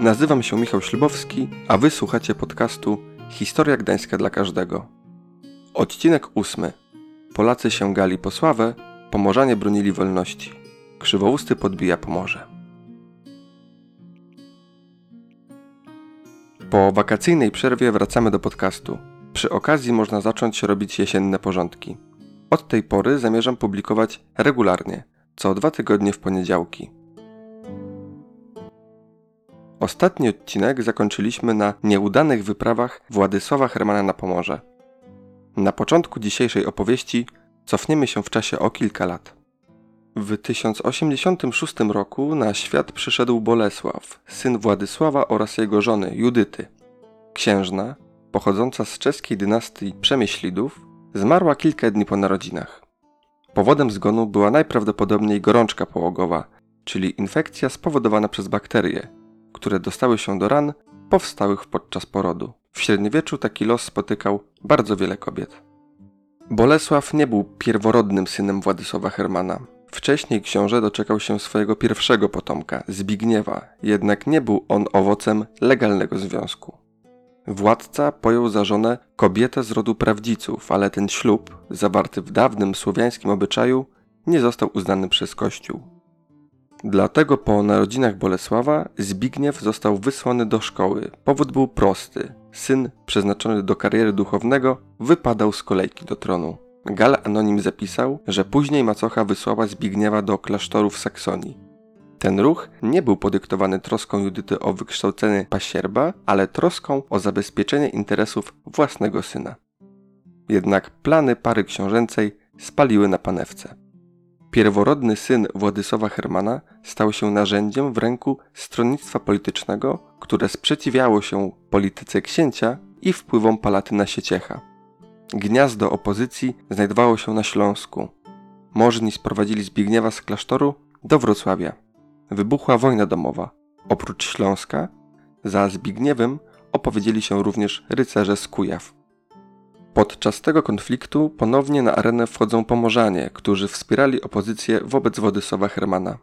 Nazywam się Michał Ślubowski, a wy słuchacie podcastu Historia Gdańska dla każdego. Odcinek ósmy. Polacy sięgali po sławę, Pomorzanie bronili wolności. Krzywousty podbija Pomorze. Po wakacyjnej przerwie wracamy do podcastu. Przy okazji można zacząć robić jesienne porządki. Od tej pory zamierzam publikować regularnie, co dwa tygodnie w poniedziałki. Ostatni odcinek zakończyliśmy na nieudanych wyprawach Władysława Hermana na Pomorze. Na początku dzisiejszej opowieści cofniemy się w czasie o kilka lat. W 1086 roku na świat przyszedł Bolesław, syn Władysława oraz jego żony Judyty. Księżna, pochodząca z czeskiej dynastii Przemyślidów, zmarła kilka dni po narodzinach. Powodem zgonu była najprawdopodobniej gorączka połogowa, czyli infekcja spowodowana przez bakterie, które dostały się do ran powstałych podczas porodu. W średniowieczu taki los spotykał bardzo wiele kobiet. Bolesław nie był pierworodnym synem Władysława Hermana. Wcześniej książę doczekał się swojego pierwszego potomka, Zbigniewa, jednak nie był on owocem legalnego związku. Władca pojął za żonę kobietę z rodu prawdziców, ale ten ślub, zawarty w dawnym słowiańskim obyczaju, nie został uznany przez Kościół. Dlatego po narodzinach Bolesława Zbigniew został wysłany do szkoły. Powód był prosty. Syn przeznaczony do kariery duchownego wypadał z kolejki do tronu. Gal Anonim zapisał, że później macocha wysłała Zbigniewa do klasztoru w Saksonii. Ten ruch nie był podyktowany troską Judyty o wykształcenie pasierba, ale troską o zabezpieczenie interesów własnego syna. Jednak plany pary książęcej spaliły na panewce. Pierworodny syn Władysława Hermana stał się narzędziem w ręku stronnictwa politycznego, które sprzeciwiało się polityce księcia i wpływom Palatyna Sieciecha. Gniazdo opozycji znajdowało się na Śląsku. Możni sprowadzili Zbigniewa z klasztoru do Wrocławia. Wybuchła wojna domowa. Oprócz Śląska, za Zbigniewem opowiedzieli się również rycerze z Kujaw. Podczas tego konfliktu ponownie na arenę wchodzą Pomorzanie, którzy wspierali opozycję wobec Władysława Hermana.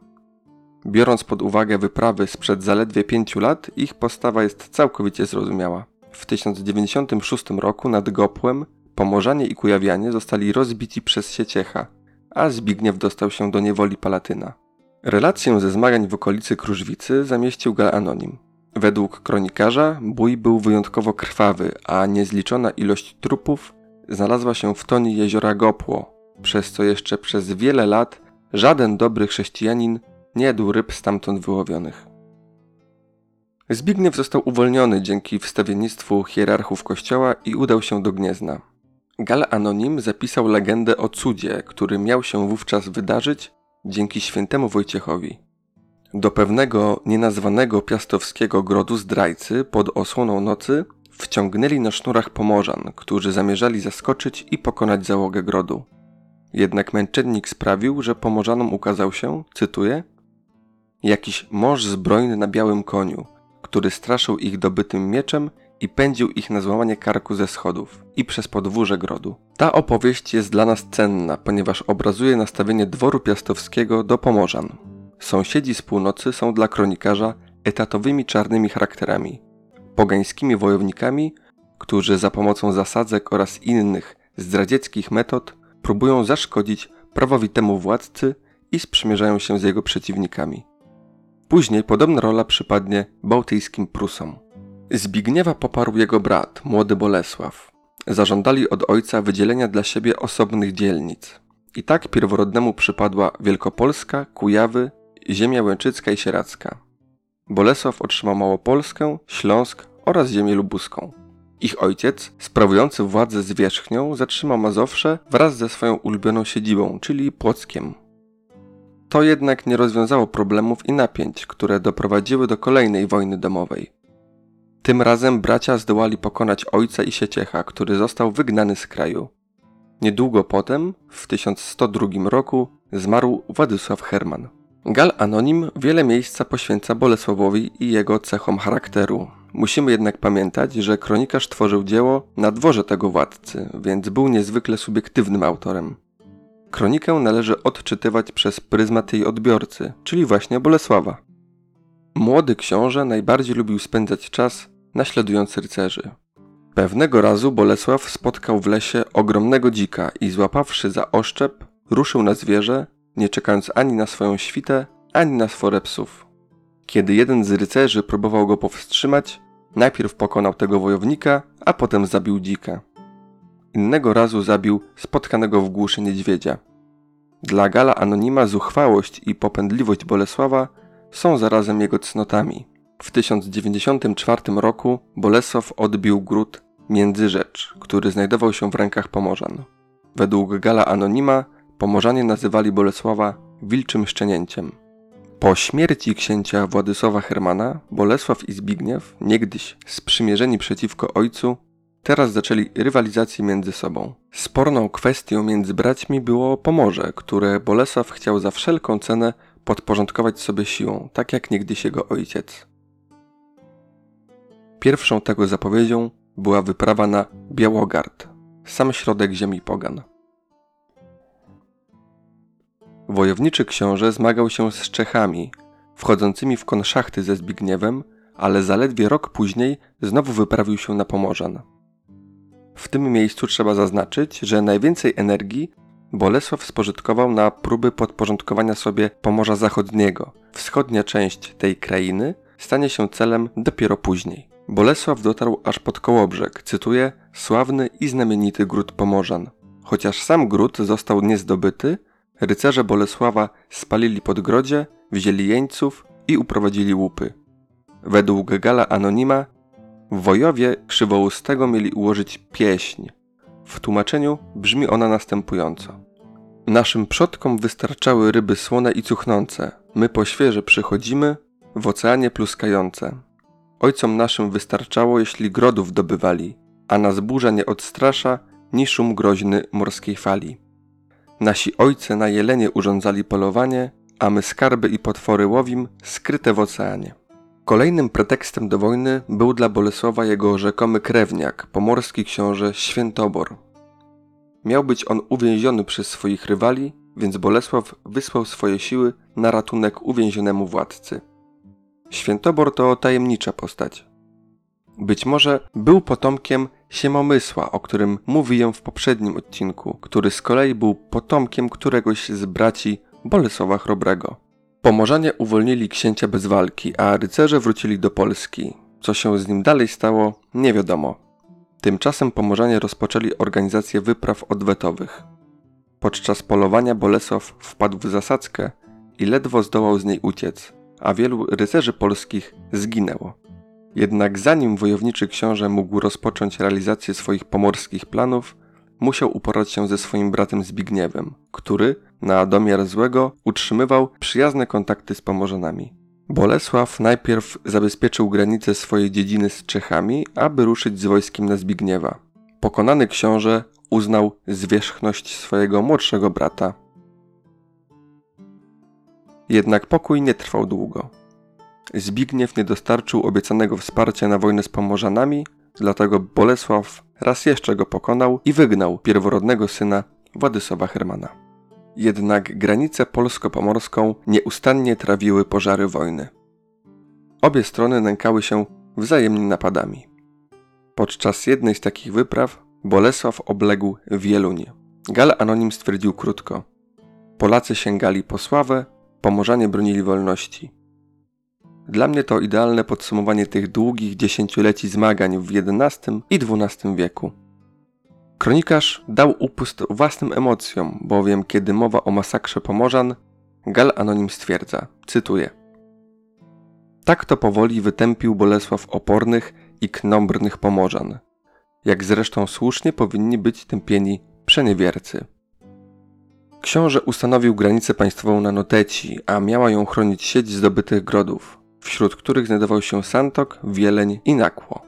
Biorąc pod uwagę wyprawy sprzed zaledwie pięciu lat, ich postawa jest całkowicie zrozumiała. W 1096 roku nad Gopłem Pomorzanie i Kujawianie zostali rozbici przez Sieciecha, a Zbigniew dostał się do niewoli Palatyna. Relację ze zmagań w okolicy Krużwicy zamieścił Gal Anonim. Według kronikarza bój był wyjątkowo krwawy, a niezliczona ilość trupów znalazła się w toni jeziora Gopło, przez co jeszcze przez wiele lat żaden dobry chrześcijanin nie jadł ryb stamtąd wyłowionych. Zbigniew został uwolniony dzięki wstawiennictwu hierarchów kościoła i udał się do Gniezna. Gal Anonim zapisał legendę o cudzie, który miał się wówczas wydarzyć dzięki świętemu Wojciechowi. Do pewnego nienazwanego piastowskiego grodu zdrajcy pod osłoną nocy wciągnęli na sznurach pomorzan, którzy zamierzali zaskoczyć i pokonać załogę grodu. Jednak męczennik sprawił, że pomorzanom ukazał się, cytuję, jakiś mąż zbrojny na białym koniu, który straszył ich dobytym mieczem i pędził ich na złamanie karku ze schodów i przez podwórze grodu. Ta opowieść jest dla nas cenna, ponieważ obrazuje nastawienie dworu piastowskiego do pomorzan, Sąsiedzi z północy są dla kronikarza etatowymi czarnymi charakterami, pogańskimi wojownikami, którzy za pomocą zasadzek oraz innych zdradzieckich metod próbują zaszkodzić prawowitemu władcy i sprzymierzają się z jego przeciwnikami. Później podobna rola przypadnie bałtyjskim Prusom. Zbigniewa poparł jego brat, młody Bolesław. Zażądali od ojca wydzielenia dla siebie osobnych dzielnic. I tak pierworodnemu przypadła Wielkopolska, Kujawy, ziemia łęczycka i sieracka. Bolesław otrzymał Małopolskę, Śląsk oraz ziemię lubuską. Ich ojciec, sprawujący władzę zwierzchnią, zatrzymał Mazowsze wraz ze swoją ulubioną siedzibą, czyli Płockiem. To jednak nie rozwiązało problemów i napięć, które doprowadziły do kolejnej wojny domowej. Tym razem bracia zdołali pokonać ojca i Sieciecha, który został wygnany z kraju. Niedługo potem, w 1102 roku, zmarł Władysław Herman. Gal Anonim wiele miejsca poświęca Bolesławowi i jego cechom charakteru. Musimy jednak pamiętać, że kronikarz tworzył dzieło na dworze tego władcy, więc był niezwykle subiektywnym autorem. Kronikę należy odczytywać przez pryzmat jej odbiorcy, czyli właśnie Bolesława. Młody książę najbardziej lubił spędzać czas naśladując rycerzy. Pewnego razu Bolesław spotkał w lesie ogromnego dzika i złapawszy za oszczep, ruszył na zwierzę, nie czekając ani na swoją świtę, ani na sforę psów. Kiedy jeden z rycerzy próbował go powstrzymać, najpierw pokonał tego wojownika, a potem zabił dzika. Innego razu zabił spotkanego w głuszy niedźwiedzia. Dla Gala Anonima zuchwałość i popędliwość Bolesława są zarazem jego cnotami. W 1094 roku Bolesław odbił gród Międzyrzecz, który znajdował się w rękach Pomorzan. Według Gala Anonima Pomorzanie nazywali Bolesława wilczym szczenięciem. Po śmierci księcia Władysława Hermana, Bolesław i Zbigniew, niegdyś sprzymierzeni przeciwko ojcu, teraz zaczęli rywalizację między sobą. Sporną kwestią między braćmi było Pomorze, które Bolesław chciał za wszelką cenę podporządkować sobie siłą, tak jak niegdyś jego ojciec. Pierwszą tego zapowiedzią była wyprawa na Białogard, sam środek ziemi Pogan. Wojowniczy książę zmagał się z Czechami, wchodzącymi w konszachty ze Zbigniewem, ale zaledwie rok później znowu wyprawił się na Pomorzan. W tym miejscu trzeba zaznaczyć, że najwięcej energii Bolesław spożytkował na próby podporządkowania sobie Pomorza Zachodniego. Wschodnia część tej krainy stanie się celem dopiero później. Bolesław dotarł aż pod Kołobrzeg, cytuję, sławny i znamienity gród Pomorzan. Chociaż sam gród został niezdobyty, rycerze Bolesława spalili podgrodzie, wzięli jeńców i uprowadzili łupy. Według Gala Anonima wojowie krzywoustego mieli ułożyć pieśń. W tłumaczeniu brzmi ona następująco. Naszym przodkom wystarczały ryby słone i cuchnące, my po świeże przychodzimy, w oceanie pluskające. Ojcom naszym wystarczało, jeśli grodów dobywali, a nas burza nie odstrasza, ni szum groźny morskiej fali. Nasi ojce na jelenie urządzali polowanie, a my skarby i potwory łowim skryte w oceanie. Kolejnym pretekstem do wojny był dla Bolesława jego rzekomy krewniak, pomorski książę Świętobor. Miał być on uwięziony przez swoich rywali, więc Bolesław wysłał swoje siły na ratunek uwięzionemu władcy. Świętobor to tajemnicza postać. Być może był potomkiem Siemomysła, o którym mówiłem w poprzednim odcinku, który z kolei był potomkiem któregoś z braci Bolesława Chrobrego. Pomorzanie uwolnili księcia bez walki, a rycerze wrócili do Polski. Co się z nim dalej stało, nie wiadomo. Tymczasem Pomorzanie rozpoczęli organizację wypraw odwetowych. Podczas polowania Bolesław wpadł w zasadzkę i ledwo zdołał z niej uciec a wielu rycerzy polskich zginęło. Jednak zanim wojowniczy książę mógł rozpocząć realizację swoich pomorskich planów, musiał uporać się ze swoim bratem Zbigniewem, który, na domiar złego, utrzymywał przyjazne kontakty z Pomorzanami. Bolesław najpierw zabezpieczył granice swojej dziedziny z Czechami, aby ruszyć z wojskiem na Zbigniewa. Pokonany książę uznał zwierzchność swojego młodszego brata jednak pokój nie trwał długo. Zbigniew nie dostarczył obiecanego wsparcia na wojnę z Pomorzanami, dlatego Bolesław raz jeszcze go pokonał i wygnał pierworodnego syna Władysława Hermana. Jednak granicę polsko-pomorską nieustannie trawiły pożary wojny. Obie strony nękały się wzajemnie napadami. Podczas jednej z takich wypraw Bolesław obległ Wieluń. Gal Anonim stwierdził krótko: Polacy sięgali po sławę, Pomorzanie bronili wolności. Dla mnie to idealne podsumowanie tych długich dziesięcioleci zmagań w XI i XII wieku. Kronikarz dał upust własnym emocjom, bowiem kiedy mowa o masakrze Pomorzan, Gal Anonim stwierdza, cytuję Tak to powoli wytępił Bolesław opornych i knombrnych Pomorzan, jak zresztą słusznie powinni być tępieni przeniewiercy. Książę ustanowił granicę państwową na Noteci, a miała ją chronić sieć zdobytych grodów, wśród których znajdował się Santok, Wieleń i Nakło.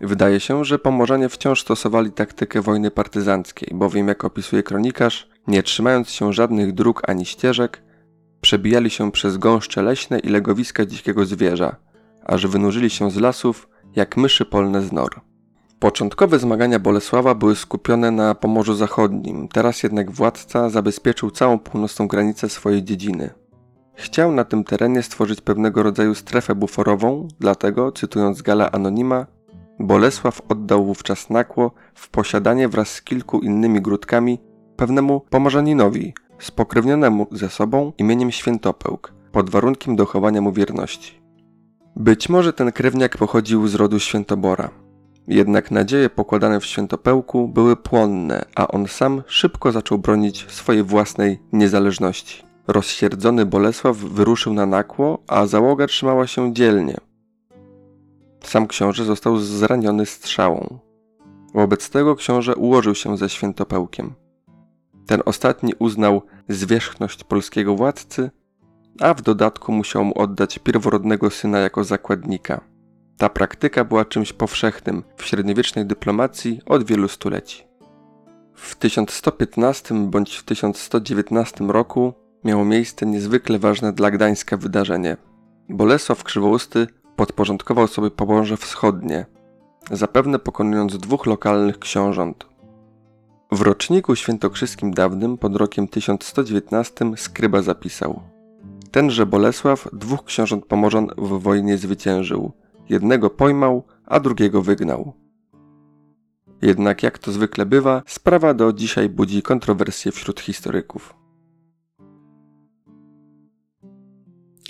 Wydaje się, że Pomorzanie wciąż stosowali taktykę wojny partyzanckiej, bowiem jak opisuje kronikarz, nie trzymając się żadnych dróg ani ścieżek, przebijali się przez gąszcze leśne i legowiska dzikiego zwierza, aż wynurzyli się z lasów jak myszy polne z nor. Początkowe zmagania Bolesława były skupione na Pomorzu Zachodnim, teraz jednak władca zabezpieczył całą północną granicę swojej dziedziny. Chciał na tym terenie stworzyć pewnego rodzaju strefę buforową, dlatego, cytując Gala Anonima, Bolesław oddał wówczas nakło w posiadanie wraz z kilku innymi grudkami pewnemu pomorzaninowi, spokrewnionemu ze sobą imieniem Świętopełk, pod warunkiem dochowania mu wierności. Być może ten krewniak pochodził z rodu Świętobora. Jednak nadzieje pokładane w Świętopełku były płonne, a on sam szybko zaczął bronić swojej własnej niezależności. Rozsierdzony Bolesław wyruszył na nakło, a załoga trzymała się dzielnie. Sam książę został zraniony strzałą. Wobec tego książę ułożył się ze Świętopełkiem. Ten ostatni uznał zwierzchność polskiego władcy, a w dodatku musiał mu oddać pierworodnego syna jako zakładnika. Ta praktyka była czymś powszechnym w średniowiecznej dyplomacji od wielu stuleci. W 1115 bądź w 1119 roku miało miejsce niezwykle ważne dla Gdańska wydarzenie. Bolesław Krzywousty podporządkował sobie Pomorze Wschodnie, zapewne pokonując dwóch lokalnych książąt. W roczniku świętokrzyskim dawnym pod rokiem 1119 skryba zapisał Tenże Bolesław dwóch książąt Pomorzan w wojnie zwyciężył. Jednego pojmał, a drugiego wygnał. Jednak jak to zwykle bywa, sprawa do dzisiaj budzi kontrowersje wśród historyków.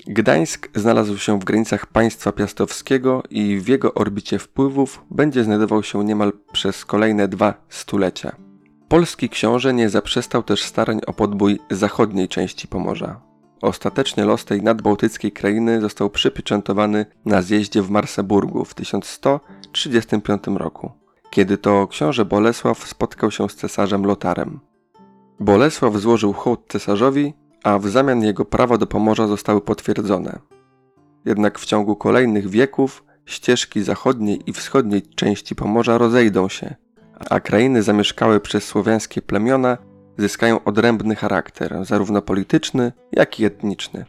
Gdańsk znalazł się w granicach państwa piastowskiego i w jego orbicie wpływów będzie znajdował się niemal przez kolejne dwa stulecia. Polski książę nie zaprzestał też starań o podbój zachodniej części Pomorza. Ostatecznie los tej nadbałtyckiej krainy został przypieczętowany na zjeździe w Marseburgu w 1135 roku, kiedy to książę Bolesław spotkał się z cesarzem Lotarem. Bolesław złożył hołd cesarzowi, a w zamian jego prawa do Pomorza zostały potwierdzone. Jednak w ciągu kolejnych wieków ścieżki zachodniej i wschodniej części Pomorza rozejdą się, a krainy zamieszkałe przez słowiańskie plemiona zyskają odrębny charakter, zarówno polityczny, jak i etniczny.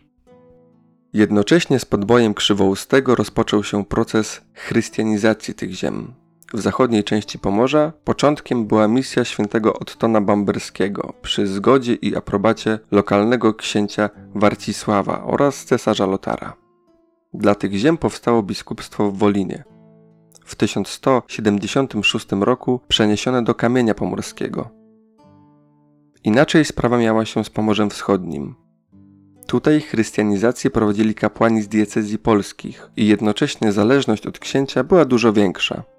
Jednocześnie z podbojem krzywoustego rozpoczął się proces chrystianizacji tych ziem. W zachodniej części Pomorza początkiem była misja świętego Ottona Bamberskiego przy zgodzie i aprobacie lokalnego księcia Warcisława oraz cesarza Lotara. Dla tych ziem powstało biskupstwo w Wolinie. W 1176 roku przeniesione do Kamienia Pomorskiego. Inaczej sprawa miała się z Pomorzem Wschodnim. Tutaj chrystianizację prowadzili kapłani z diecezji polskich i jednocześnie zależność od księcia była dużo większa.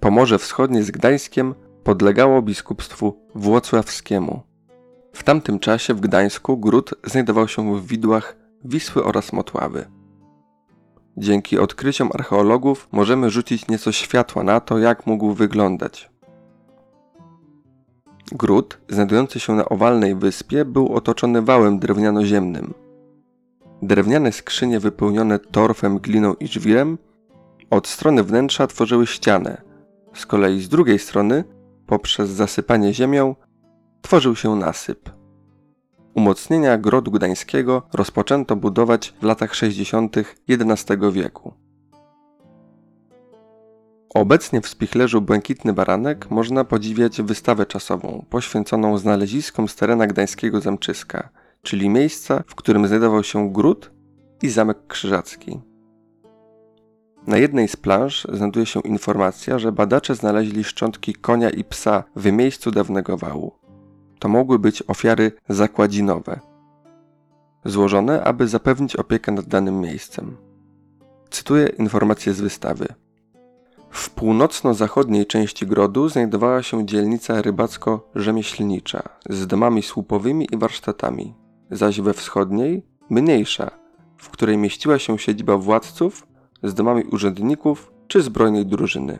Pomorze Wschodnie z Gdańskiem podlegało biskupstwu włocławskiemu. W tamtym czasie w Gdańsku gród znajdował się w widłach Wisły oraz Motławy. Dzięki odkryciom archeologów możemy rzucić nieco światła na to, jak mógł wyglądać. Gród, znajdujący się na owalnej wyspie, był otoczony wałem drewniano-ziemnym. Drewniane skrzynie wypełnione torfem, gliną i żwirem od strony wnętrza tworzyły ścianę, z kolei z drugiej strony, poprzez zasypanie ziemią, tworzył się nasyp. Umocnienia grodu gdańskiego rozpoczęto budować w latach 60. XI wieku. Obecnie w spichlerzu Błękitny Baranek można podziwiać wystawę czasową poświęconą znaleziskom z terena gdańskiego Zamczyska, czyli miejsca, w którym znajdował się gród i zamek krzyżacki. Na jednej z planż znajduje się informacja, że badacze znaleźli szczątki konia i psa w miejscu dawnego wału. To mogły być ofiary zakładzinowe, złożone, aby zapewnić opiekę nad danym miejscem. Cytuję informację z wystawy. W północno-zachodniej części grodu znajdowała się dzielnica rybacko-rzemieślnicza z domami słupowymi i warsztatami, zaś we wschodniej mniejsza, w której mieściła się siedziba władców z domami urzędników czy zbrojnej drużyny.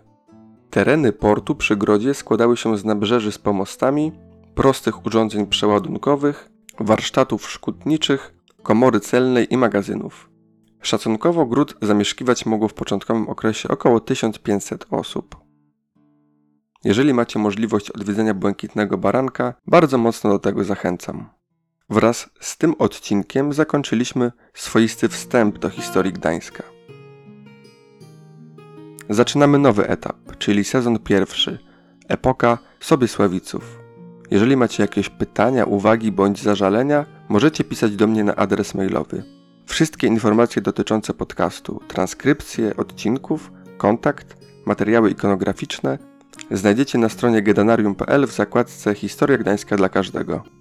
Tereny portu przy grodzie składały się z nabrzeży z pomostami, prostych urządzeń przeładunkowych, warsztatów szkutniczych, komory celnej i magazynów. Szacunkowo gród zamieszkiwać mogło w początkowym okresie około 1500 osób. Jeżeli macie możliwość odwiedzenia Błękitnego Baranka, bardzo mocno do tego zachęcam. Wraz z tym odcinkiem zakończyliśmy swoisty wstęp do historii Gdańska. Zaczynamy nowy etap, czyli sezon pierwszy, epoka Sobiesławiców. Jeżeli macie jakieś pytania, uwagi bądź zażalenia, możecie pisać do mnie na adres mailowy. Wszystkie informacje dotyczące podcastu, transkrypcje odcinków, kontakt, materiały ikonograficzne znajdziecie na stronie gedanarium.pl w zakładce Historia Gdańska dla każdego.